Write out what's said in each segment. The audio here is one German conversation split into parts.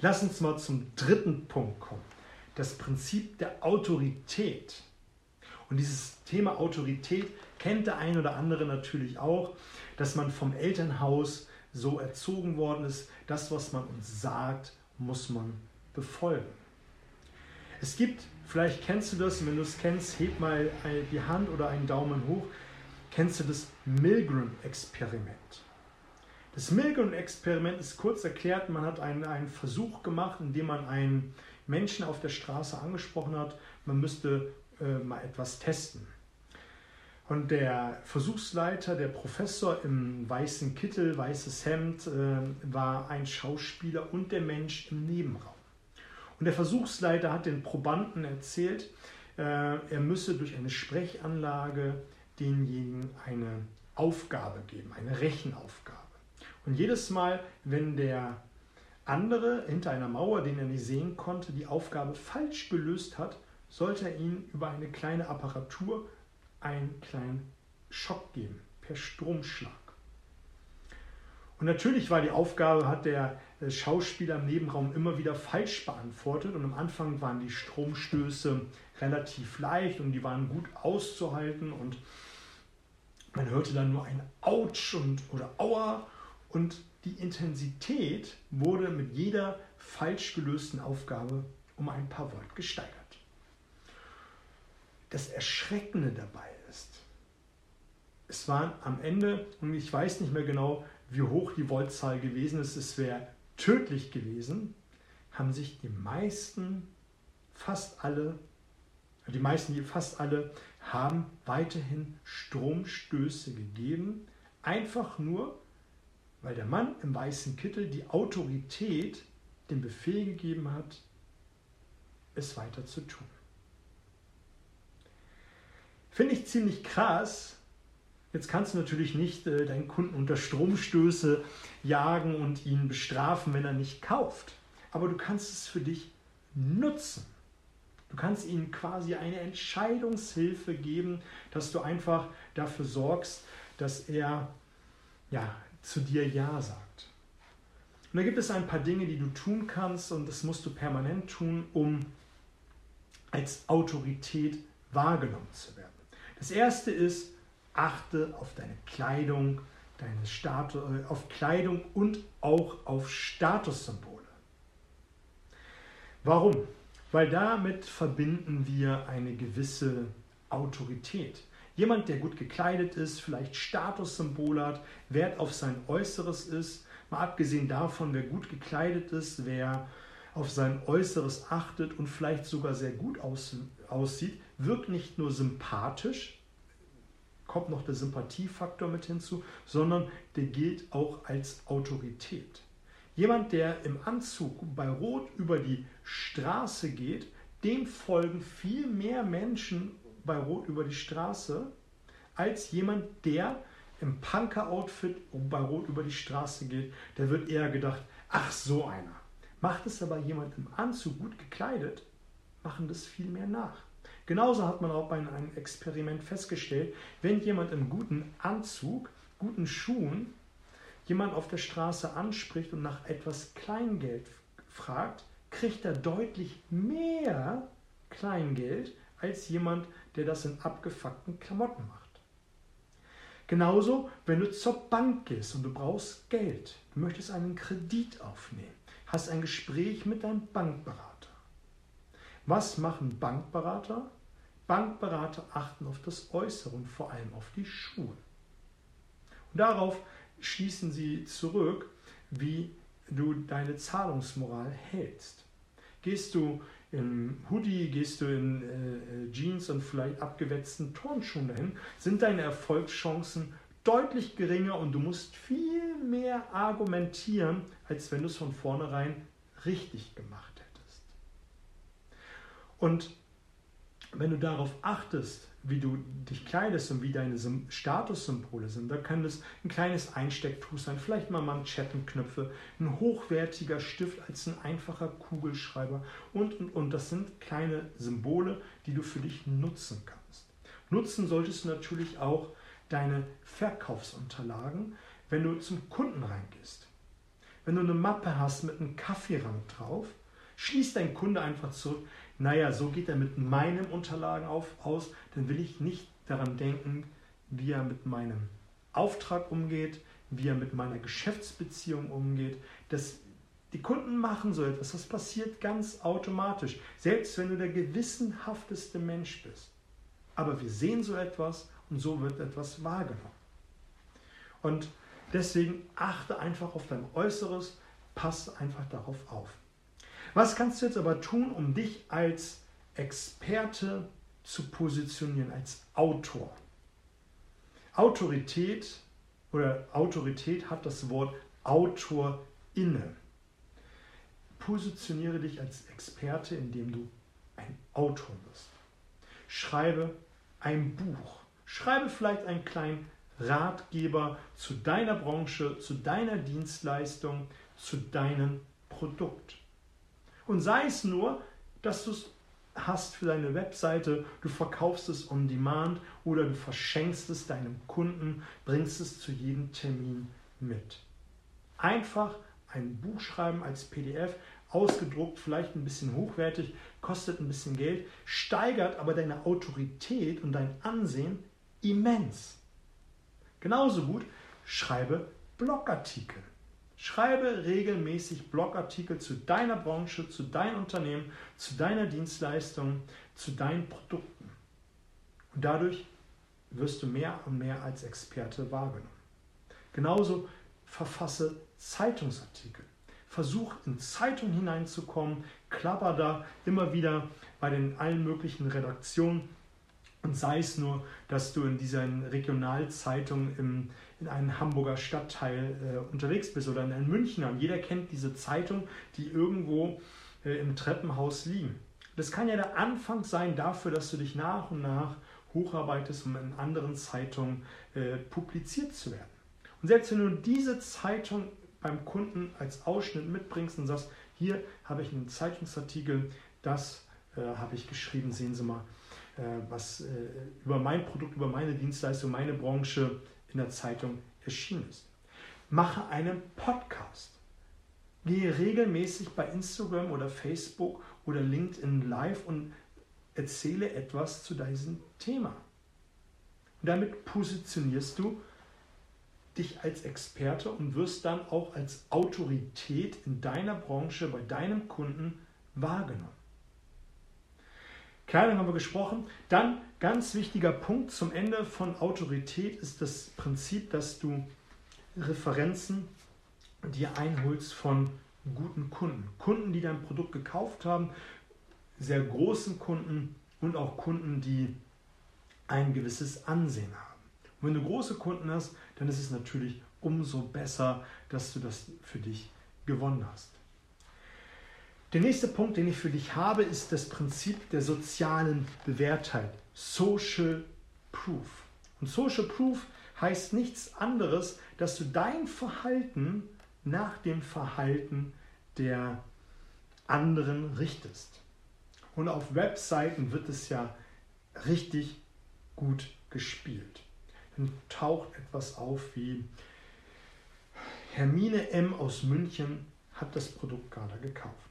Lass uns mal zum dritten Punkt kommen. Das Prinzip der Autorität. Und dieses Thema Autorität kennt der ein oder andere natürlich auch, dass man vom Elternhaus so erzogen worden ist, das, was man uns sagt, muss man befolgen. Es gibt, vielleicht kennst du das, wenn du es kennst, heb mal die Hand oder einen Daumen hoch, kennst du das Milgram-Experiment. Das Milgram-Experiment ist kurz erklärt, man hat einen, einen Versuch gemacht, in dem man einen Menschen auf der Straße angesprochen hat, man müsste äh, mal etwas testen. Und der Versuchsleiter, der Professor im weißen Kittel, weißes Hemd, äh, war ein Schauspieler und der Mensch im Nebenraum. Und der Versuchsleiter hat den Probanden erzählt, äh, er müsse durch eine Sprechanlage denjenigen eine Aufgabe geben, eine Rechenaufgabe. Und jedes Mal, wenn der andere hinter einer Mauer, den er nicht sehen konnte, die Aufgabe falsch gelöst hat, sollte er ihm über eine kleine Apparatur einen kleinen Schock geben, per Stromschlag. Und natürlich war die Aufgabe, hat der äh, Schauspieler im Nebenraum immer wieder falsch beantwortet. Und am Anfang waren die Stromstöße relativ leicht und die waren gut auszuhalten. Und man hörte dann nur ein Autsch und, oder Aua. Und die Intensität wurde mit jeder falsch gelösten Aufgabe um ein paar Volt gesteigert. Das Erschreckende dabei ist, es waren am Ende, und ich weiß nicht mehr genau, wie hoch die Voltzahl gewesen ist, es wäre tödlich gewesen, haben sich die meisten, fast alle, die meisten, fast alle, haben weiterhin Stromstöße gegeben, einfach nur, weil der Mann im weißen Kittel die Autorität den Befehl gegeben hat, es weiter zu tun. Finde ich ziemlich krass. Jetzt kannst du natürlich nicht äh, deinen Kunden unter Stromstöße jagen und ihn bestrafen, wenn er nicht kauft. Aber du kannst es für dich nutzen. Du kannst ihm quasi eine Entscheidungshilfe geben, dass du einfach dafür sorgst, dass er ja, zu dir Ja sagt. Und da gibt es ein paar Dinge, die du tun kannst und das musst du permanent tun, um als Autorität wahrgenommen zu werden. Das erste ist, achte auf deine Kleidung, deine Status, äh, auf Kleidung und auch auf Statussymbole. Warum? Weil damit verbinden wir eine gewisse Autorität. Jemand, der gut gekleidet ist, vielleicht Statussymbol hat, Wert auf sein Äußeres ist, mal abgesehen davon, wer gut gekleidet ist, wer auf sein Äußeres achtet und vielleicht sogar sehr gut aussieht, wirkt nicht nur sympathisch, kommt noch der Sympathiefaktor mit hinzu, sondern der gilt auch als Autorität. Jemand, der im Anzug bei Rot über die Straße geht, dem folgen viel mehr Menschen bei Rot über die Straße, als jemand, der im Punker-Outfit bei Rot über die Straße geht. Der wird eher gedacht, ach so einer. Macht es aber jemand im Anzug gut gekleidet, machen das viel mehr nach. Genauso hat man auch bei einem Experiment festgestellt, wenn jemand im guten Anzug, guten Schuhen, jemand auf der Straße anspricht und nach etwas Kleingeld fragt, kriegt er deutlich mehr Kleingeld als jemand, der das in abgefuckten Klamotten macht. Genauso, wenn du zur Bank gehst und du brauchst Geld, du möchtest einen Kredit aufnehmen, hast ein Gespräch mit deinem Bankberater. Was machen Bankberater? Bankberater achten auf das Äußere und vor allem auf die Schuhe. Und darauf schließen sie zurück, wie du deine Zahlungsmoral hältst. Gehst du im Hoodie, gehst du in äh, Jeans und vielleicht abgewetzten Turnschuhen dahin, sind deine Erfolgschancen deutlich geringer und du musst viel mehr argumentieren, als wenn du es von vornherein richtig gemacht hättest. Und wenn du darauf achtest, wie du dich kleidest und wie deine Statussymbole sind, da kann das ein kleines Einstecktuch sein, vielleicht mal Manschettenknöpfe, ein hochwertiger Stift als ein einfacher Kugelschreiber und, und, und. Das sind kleine Symbole, die du für dich nutzen kannst. Nutzen solltest du natürlich auch deine Verkaufsunterlagen, wenn du zum Kunden reingehst. Wenn du eine Mappe hast mit einem Kaffeerand drauf, schließt dein Kunde einfach zurück, naja, so geht er mit meinen Unterlagen auf, aus, dann will ich nicht daran denken, wie er mit meinem Auftrag umgeht, wie er mit meiner Geschäftsbeziehung umgeht. Das, die Kunden machen so etwas, das passiert ganz automatisch, selbst wenn du der gewissenhafteste Mensch bist. Aber wir sehen so etwas und so wird etwas wahrgenommen. Und deswegen achte einfach auf dein Äußeres, passe einfach darauf auf. Was kannst du jetzt aber tun, um dich als Experte zu positionieren, als Autor? Autorität oder Autorität hat das Wort Autor inne. Positioniere dich als Experte, indem du ein Autor bist. Schreibe ein Buch. Schreibe vielleicht einen kleinen Ratgeber zu deiner Branche, zu deiner Dienstleistung, zu deinem Produkt. Und sei es nur, dass du es hast für deine Webseite, du verkaufst es on demand oder du verschenkst es deinem Kunden, bringst es zu jedem Termin mit. Einfach ein Buch schreiben als PDF, ausgedruckt, vielleicht ein bisschen hochwertig, kostet ein bisschen Geld, steigert aber deine Autorität und dein Ansehen immens. Genauso gut schreibe Blogartikel. Schreibe regelmäßig Blogartikel zu deiner Branche, zu deinem Unternehmen, zu deiner Dienstleistung, zu deinen Produkten. Und dadurch wirst du mehr und mehr als Experte wahrgenommen. Genauso verfasse Zeitungsartikel. Versuch in Zeitungen hineinzukommen, klapper da immer wieder bei den allen möglichen Redaktionen und sei es nur, dass du in diesen Regionalzeitungen im, in einem Hamburger Stadtteil äh, unterwegs bist oder in einem Münchner. Und jeder kennt diese Zeitung, die irgendwo äh, im Treppenhaus liegen. Das kann ja der Anfang sein dafür, dass du dich nach und nach hocharbeitest, um in anderen Zeitungen äh, publiziert zu werden. Und selbst wenn du diese Zeitung beim Kunden als Ausschnitt mitbringst und sagst, hier habe ich einen Zeitungsartikel, das äh, habe ich geschrieben, sehen Sie mal, was äh, über mein Produkt, über meine Dienstleistung, meine Branche in der Zeitung erschienen ist. Mache einen Podcast. Gehe regelmäßig bei Instagram oder Facebook oder LinkedIn live und erzähle etwas zu diesem Thema. Und damit positionierst du dich als Experte und wirst dann auch als Autorität in deiner Branche, bei deinem Kunden wahrgenommen. Kleidung haben wir gesprochen. Dann ganz wichtiger Punkt zum Ende von Autorität ist das Prinzip, dass du Referenzen dir einholst von guten Kunden. Kunden, die dein Produkt gekauft haben, sehr großen Kunden und auch Kunden, die ein gewisses Ansehen haben. Und wenn du große Kunden hast, dann ist es natürlich umso besser, dass du das für dich gewonnen hast. Der nächste Punkt, den ich für dich habe, ist das Prinzip der sozialen Bewährtheit. Social Proof. Und Social Proof heißt nichts anderes, dass du dein Verhalten nach dem Verhalten der anderen richtest. Und auf Webseiten wird es ja richtig gut gespielt. Dann taucht etwas auf wie Hermine M. aus München hat das Produkt gerade gekauft.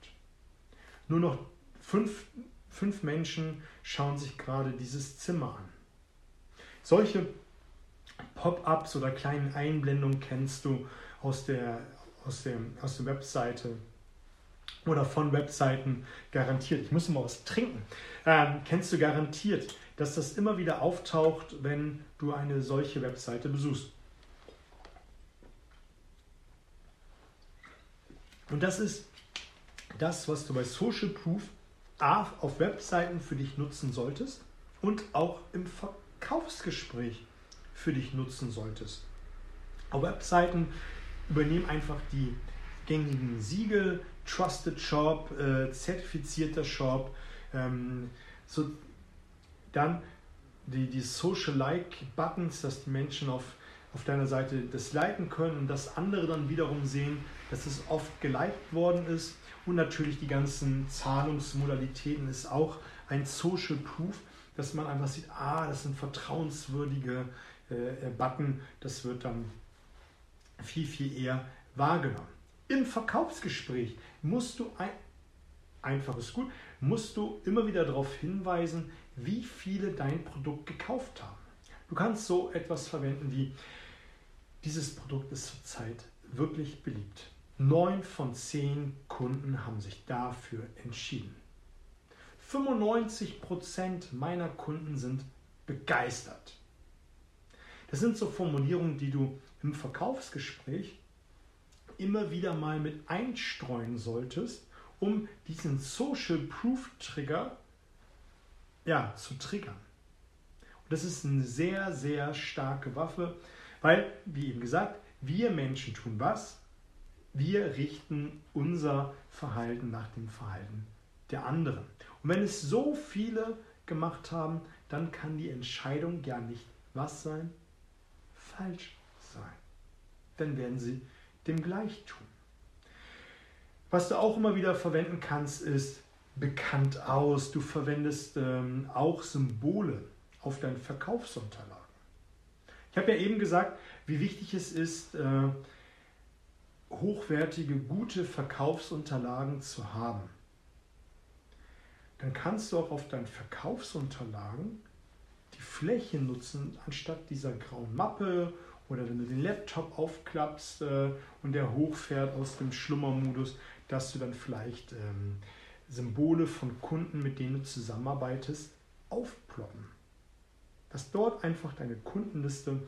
Nur noch fünf, fünf Menschen schauen sich gerade dieses Zimmer an. Solche Pop-ups oder kleinen Einblendungen kennst du aus der, aus, dem, aus der Webseite oder von Webseiten garantiert. Ich muss mal was trinken. Ähm, kennst du garantiert, dass das immer wieder auftaucht, wenn du eine solche Webseite besuchst. Und das ist das, was du bei Social Proof A, auf Webseiten für dich nutzen solltest und auch im Verkaufsgespräch für dich nutzen solltest. Auf Webseiten übernehmen einfach die gängigen Siegel, Trusted Shop, äh, zertifizierter Shop, ähm, so, dann die, die Social Like Buttons, dass die Menschen auf, auf deiner Seite das liken können und dass andere dann wiederum sehen, dass es oft geliked worden ist und natürlich die ganzen Zahlungsmodalitäten ist auch ein Social Proof, dass man einfach sieht, ah, das sind vertrauenswürdige äh, äh, Button. Das wird dann viel, viel eher wahrgenommen. Im Verkaufsgespräch musst du ein einfaches Gut, musst du immer wieder darauf hinweisen, wie viele dein Produkt gekauft haben. Du kannst so etwas verwenden wie dieses Produkt ist zurzeit wirklich beliebt. Neun von zehn Kunden haben sich dafür entschieden. 95 Prozent meiner Kunden sind begeistert. Das sind so Formulierungen, die du im Verkaufsgespräch immer wieder mal mit einstreuen solltest, um diesen Social Proof Trigger ja, zu triggern. Und das ist eine sehr, sehr starke Waffe, weil, wie eben gesagt, wir Menschen tun was? Wir richten unser Verhalten nach dem Verhalten der anderen. Und wenn es so viele gemacht haben, dann kann die Entscheidung ja nicht was sein? Falsch sein. Dann werden sie dem gleich tun. Was du auch immer wieder verwenden kannst, ist bekannt aus. Du verwendest ähm, auch Symbole auf deinen Verkaufsunterlagen. Ich habe ja eben gesagt, wie wichtig es ist, äh, hochwertige, gute Verkaufsunterlagen zu haben. Dann kannst du auch auf deinen Verkaufsunterlagen die Fläche nutzen, anstatt dieser grauen Mappe oder wenn du den Laptop aufklappst äh, und der hochfährt aus dem Schlummermodus, dass du dann vielleicht ähm, Symbole von Kunden, mit denen du zusammenarbeitest, aufploppen. Dass dort einfach deine Kundenliste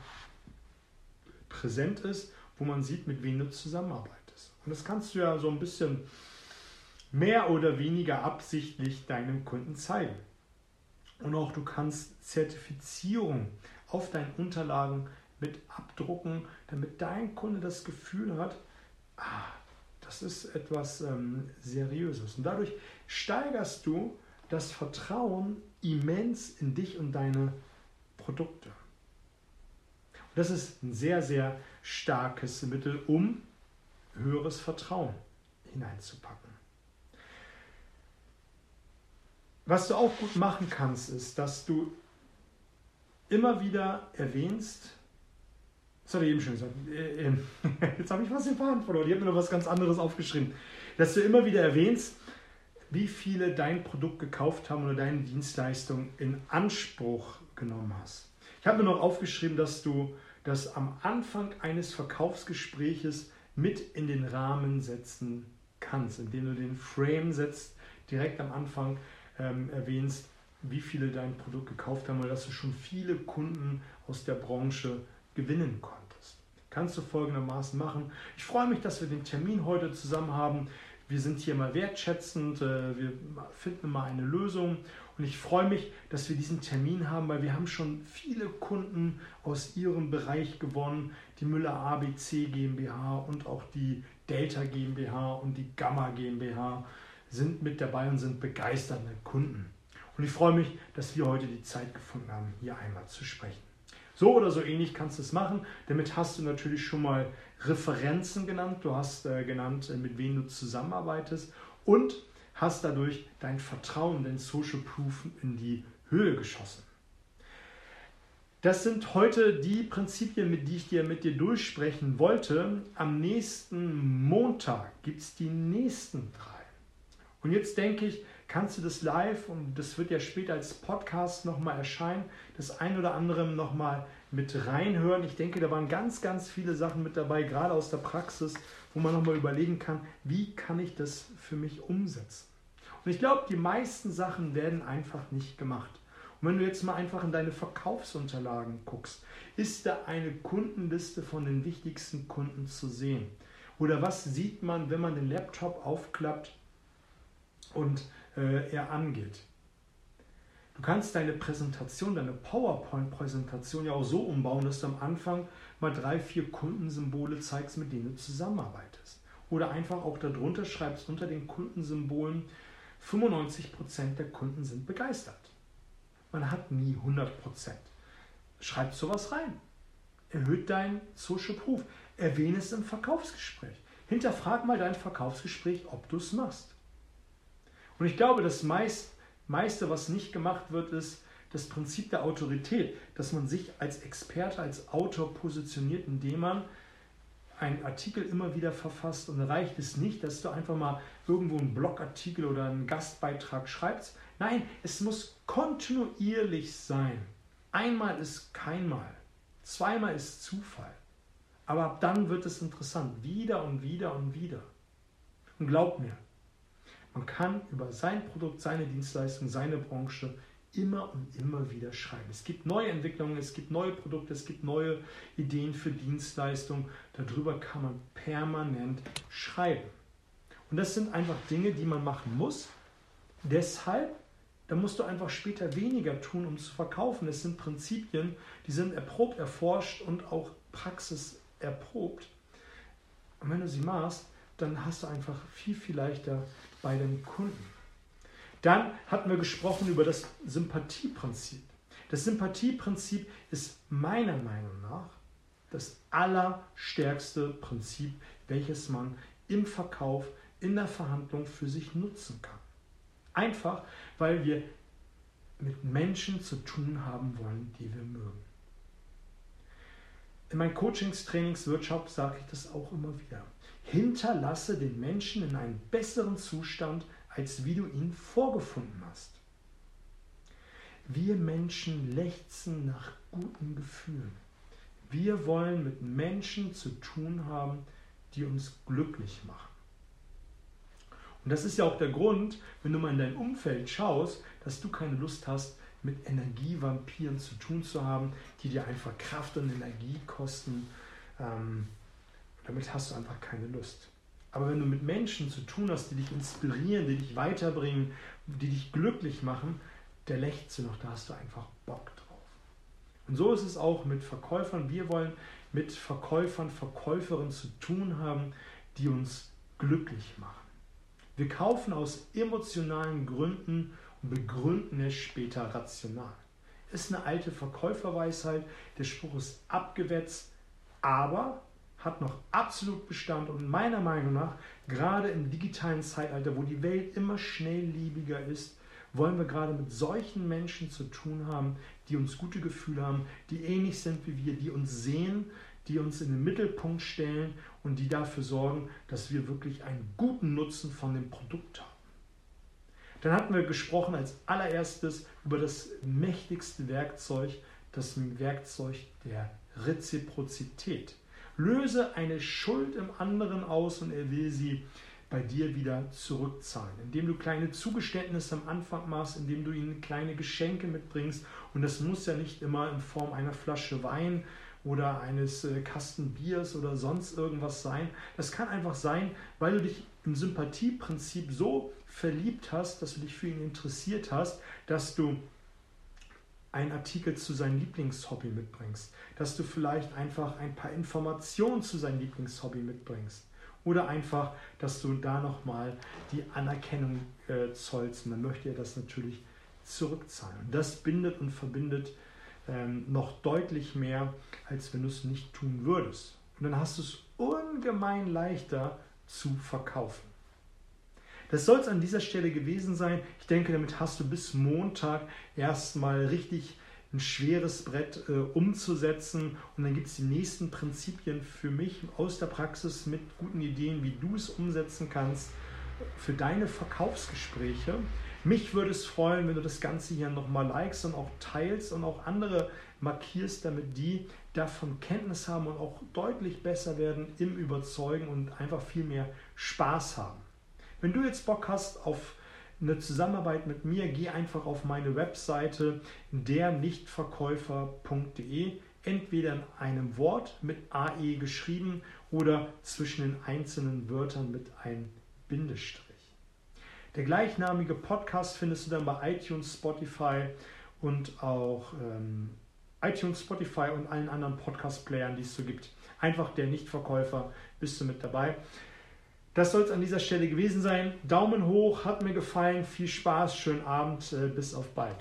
präsent ist, wo man sieht, mit wem du zusammenarbeitest. Und das kannst du ja so ein bisschen mehr oder weniger absichtlich deinem Kunden zeigen. Und auch du kannst Zertifizierung auf deinen Unterlagen mit abdrucken, damit dein Kunde das Gefühl hat, ah, das ist etwas ähm, Seriöses. Und dadurch steigerst du das Vertrauen immens in dich und deine Produkte. Und das ist ein sehr, sehr starkes Mittel, um höheres Vertrauen hineinzupacken. Was du auch gut machen kannst, ist, dass du immer wieder erwähnst, das hatte ich eben schon gesagt. Äh, ähm, jetzt habe ich was im Faden verloren. Ich habe mir noch was ganz anderes aufgeschrieben. Dass du immer wieder erwähnst, wie viele dein Produkt gekauft haben oder deine Dienstleistung in Anspruch genommen hast. Ich habe mir noch aufgeschrieben, dass du das am Anfang eines Verkaufsgespräches mit in den Rahmen setzen kannst, indem du den Frame setzt, direkt am Anfang ähm, erwähnst, wie viele dein Produkt gekauft haben oder dass du schon viele Kunden aus der Branche gewinnen konntest kannst du folgendermaßen machen. Ich freue mich, dass wir den Termin heute zusammen haben. Wir sind hier mal wertschätzend, äh, wir finden mal eine Lösung und ich freue mich, dass wir diesen Termin haben, weil wir haben schon viele Kunden aus ihrem Bereich gewonnen, die Müller ABC GmbH und auch die Delta GmbH und die Gamma GmbH sind mit dabei und sind begeisterte Kunden. Und ich freue mich, dass wir heute die Zeit gefunden haben, hier einmal zu sprechen. So oder so ähnlich kannst du es machen. Damit hast du natürlich schon mal Referenzen genannt. Du hast äh, genannt, äh, mit wem du zusammenarbeitest und hast dadurch dein Vertrauen, dein Social Proof in die Höhe geschossen. Das sind heute die Prinzipien, mit die ich dir mit dir durchsprechen wollte. Am nächsten Montag gibt es die nächsten drei. Und jetzt denke ich, kannst du das live und das wird ja später als Podcast nochmal erscheinen, das ein oder andere nochmal mit reinhören. Ich denke, da waren ganz, ganz viele Sachen mit dabei, gerade aus der Praxis, wo man nochmal überlegen kann, wie kann ich das für mich umsetzen. Und ich glaube, die meisten Sachen werden einfach nicht gemacht. Und wenn du jetzt mal einfach in deine Verkaufsunterlagen guckst, ist da eine Kundenliste von den wichtigsten Kunden zu sehen? Oder was sieht man, wenn man den Laptop aufklappt und äh, er angeht. Du kannst deine Präsentation, deine PowerPoint-Präsentation ja auch so umbauen, dass du am Anfang mal drei, vier Kundensymbole zeigst, mit denen du zusammenarbeitest. Oder einfach auch darunter schreibst unter den Kundensymbolen, 95% der Kunden sind begeistert. Man hat nie 100%. Schreib sowas rein. Erhöht dein Social Proof. Erwähne es im Verkaufsgespräch. Hinterfrag mal dein Verkaufsgespräch, ob du es machst. Und ich glaube, das meist, meiste, was nicht gemacht wird, ist das Prinzip der Autorität, dass man sich als Experte, als Autor positioniert, indem man einen Artikel immer wieder verfasst und reicht es nicht, dass du einfach mal irgendwo einen Blogartikel oder einen Gastbeitrag schreibst. Nein, es muss kontinuierlich sein. Einmal ist keinmal, zweimal ist Zufall. Aber ab dann wird es interessant, wieder und wieder und wieder. Und glaub mir, man kann über sein Produkt, seine Dienstleistung, seine Branche immer und immer wieder schreiben. Es gibt neue Entwicklungen, es gibt neue Produkte, es gibt neue Ideen für Dienstleistungen. Darüber kann man permanent schreiben. Und das sind einfach Dinge, die man machen muss. Deshalb, da musst du einfach später weniger tun, um zu verkaufen. Es sind Prinzipien, die sind erprobt, erforscht und auch Praxis erprobt. Und wenn du sie machst, dann hast du einfach viel, viel leichter bei den Kunden. Dann hatten wir gesprochen über das Sympathieprinzip. Das Sympathieprinzip ist meiner Meinung nach das allerstärkste Prinzip, welches man im Verkauf, in der Verhandlung für sich nutzen kann. Einfach, weil wir mit Menschen zu tun haben wollen, die wir mögen. In meinen Coachings, Trainings, Workshops sage ich das auch immer wieder. Hinterlasse den Menschen in einem besseren Zustand, als wie du ihn vorgefunden hast. Wir Menschen lechzen nach guten Gefühlen. Wir wollen mit Menschen zu tun haben, die uns glücklich machen. Und das ist ja auch der Grund, wenn du mal in dein Umfeld schaust, dass du keine Lust hast, mit Energievampiren zu tun zu haben, die dir einfach Kraft und Energie kosten. Ähm, damit hast du einfach keine Lust. Aber wenn du mit Menschen zu tun hast, die dich inspirieren, die dich weiterbringen, die dich glücklich machen, der lächzt du noch, da hast du einfach Bock drauf. Und so ist es auch mit Verkäufern. Wir wollen mit Verkäufern, Verkäuferinnen zu tun haben, die uns glücklich machen. Wir kaufen aus emotionalen Gründen und begründen es später rational. Ist eine alte Verkäuferweisheit. Der Spruch ist abgewetzt, aber hat noch absolut Bestand und meiner Meinung nach, gerade im digitalen Zeitalter, wo die Welt immer schnelllebiger ist, wollen wir gerade mit solchen Menschen zu tun haben, die uns gute Gefühle haben, die ähnlich sind wie wir, die uns sehen, die uns in den Mittelpunkt stellen und die dafür sorgen, dass wir wirklich einen guten Nutzen von dem Produkt haben. Dann hatten wir gesprochen als allererstes über das mächtigste Werkzeug, das Werkzeug der Reziprozität. Löse eine Schuld im anderen aus und er will sie bei dir wieder zurückzahlen. Indem du kleine Zugeständnisse am Anfang machst, indem du ihnen kleine Geschenke mitbringst. Und das muss ja nicht immer in Form einer Flasche Wein oder eines äh, Kasten Biers oder sonst irgendwas sein. Das kann einfach sein, weil du dich im Sympathieprinzip so verliebt hast, dass du dich für ihn interessiert hast, dass du einen Artikel zu seinem Lieblingshobby mitbringst, dass du vielleicht einfach ein paar Informationen zu seinem Lieblingshobby mitbringst oder einfach, dass du da nochmal die Anerkennung äh, zollst und dann möchte er das natürlich zurückzahlen. Das bindet und verbindet ähm, noch deutlich mehr, als wenn du es nicht tun würdest. Und dann hast du es ungemein leichter zu verkaufen. Das soll es an dieser Stelle gewesen sein. Ich denke, damit hast du bis Montag erstmal richtig ein schweres Brett äh, umzusetzen. Und dann gibt es die nächsten Prinzipien für mich aus der Praxis mit guten Ideen, wie du es umsetzen kannst für deine Verkaufsgespräche. Mich würde es freuen, wenn du das Ganze hier nochmal likest und auch teilst und auch andere markierst, damit die davon Kenntnis haben und auch deutlich besser werden im Überzeugen und einfach viel mehr Spaß haben. Wenn du jetzt Bock hast auf eine Zusammenarbeit mit mir, geh einfach auf meine Webseite dernichtverkäufer.de, entweder in einem Wort mit AE geschrieben oder zwischen den einzelnen Wörtern mit einem Bindestrich. Der gleichnamige Podcast findest du dann bei iTunes, Spotify und auch ähm, iTunes, Spotify und allen anderen Podcast-Playern, die es so gibt. Einfach der Nichtverkäufer bist du mit dabei. Das soll es an dieser Stelle gewesen sein. Daumen hoch, hat mir gefallen. Viel Spaß, schönen Abend, äh, bis auf bald.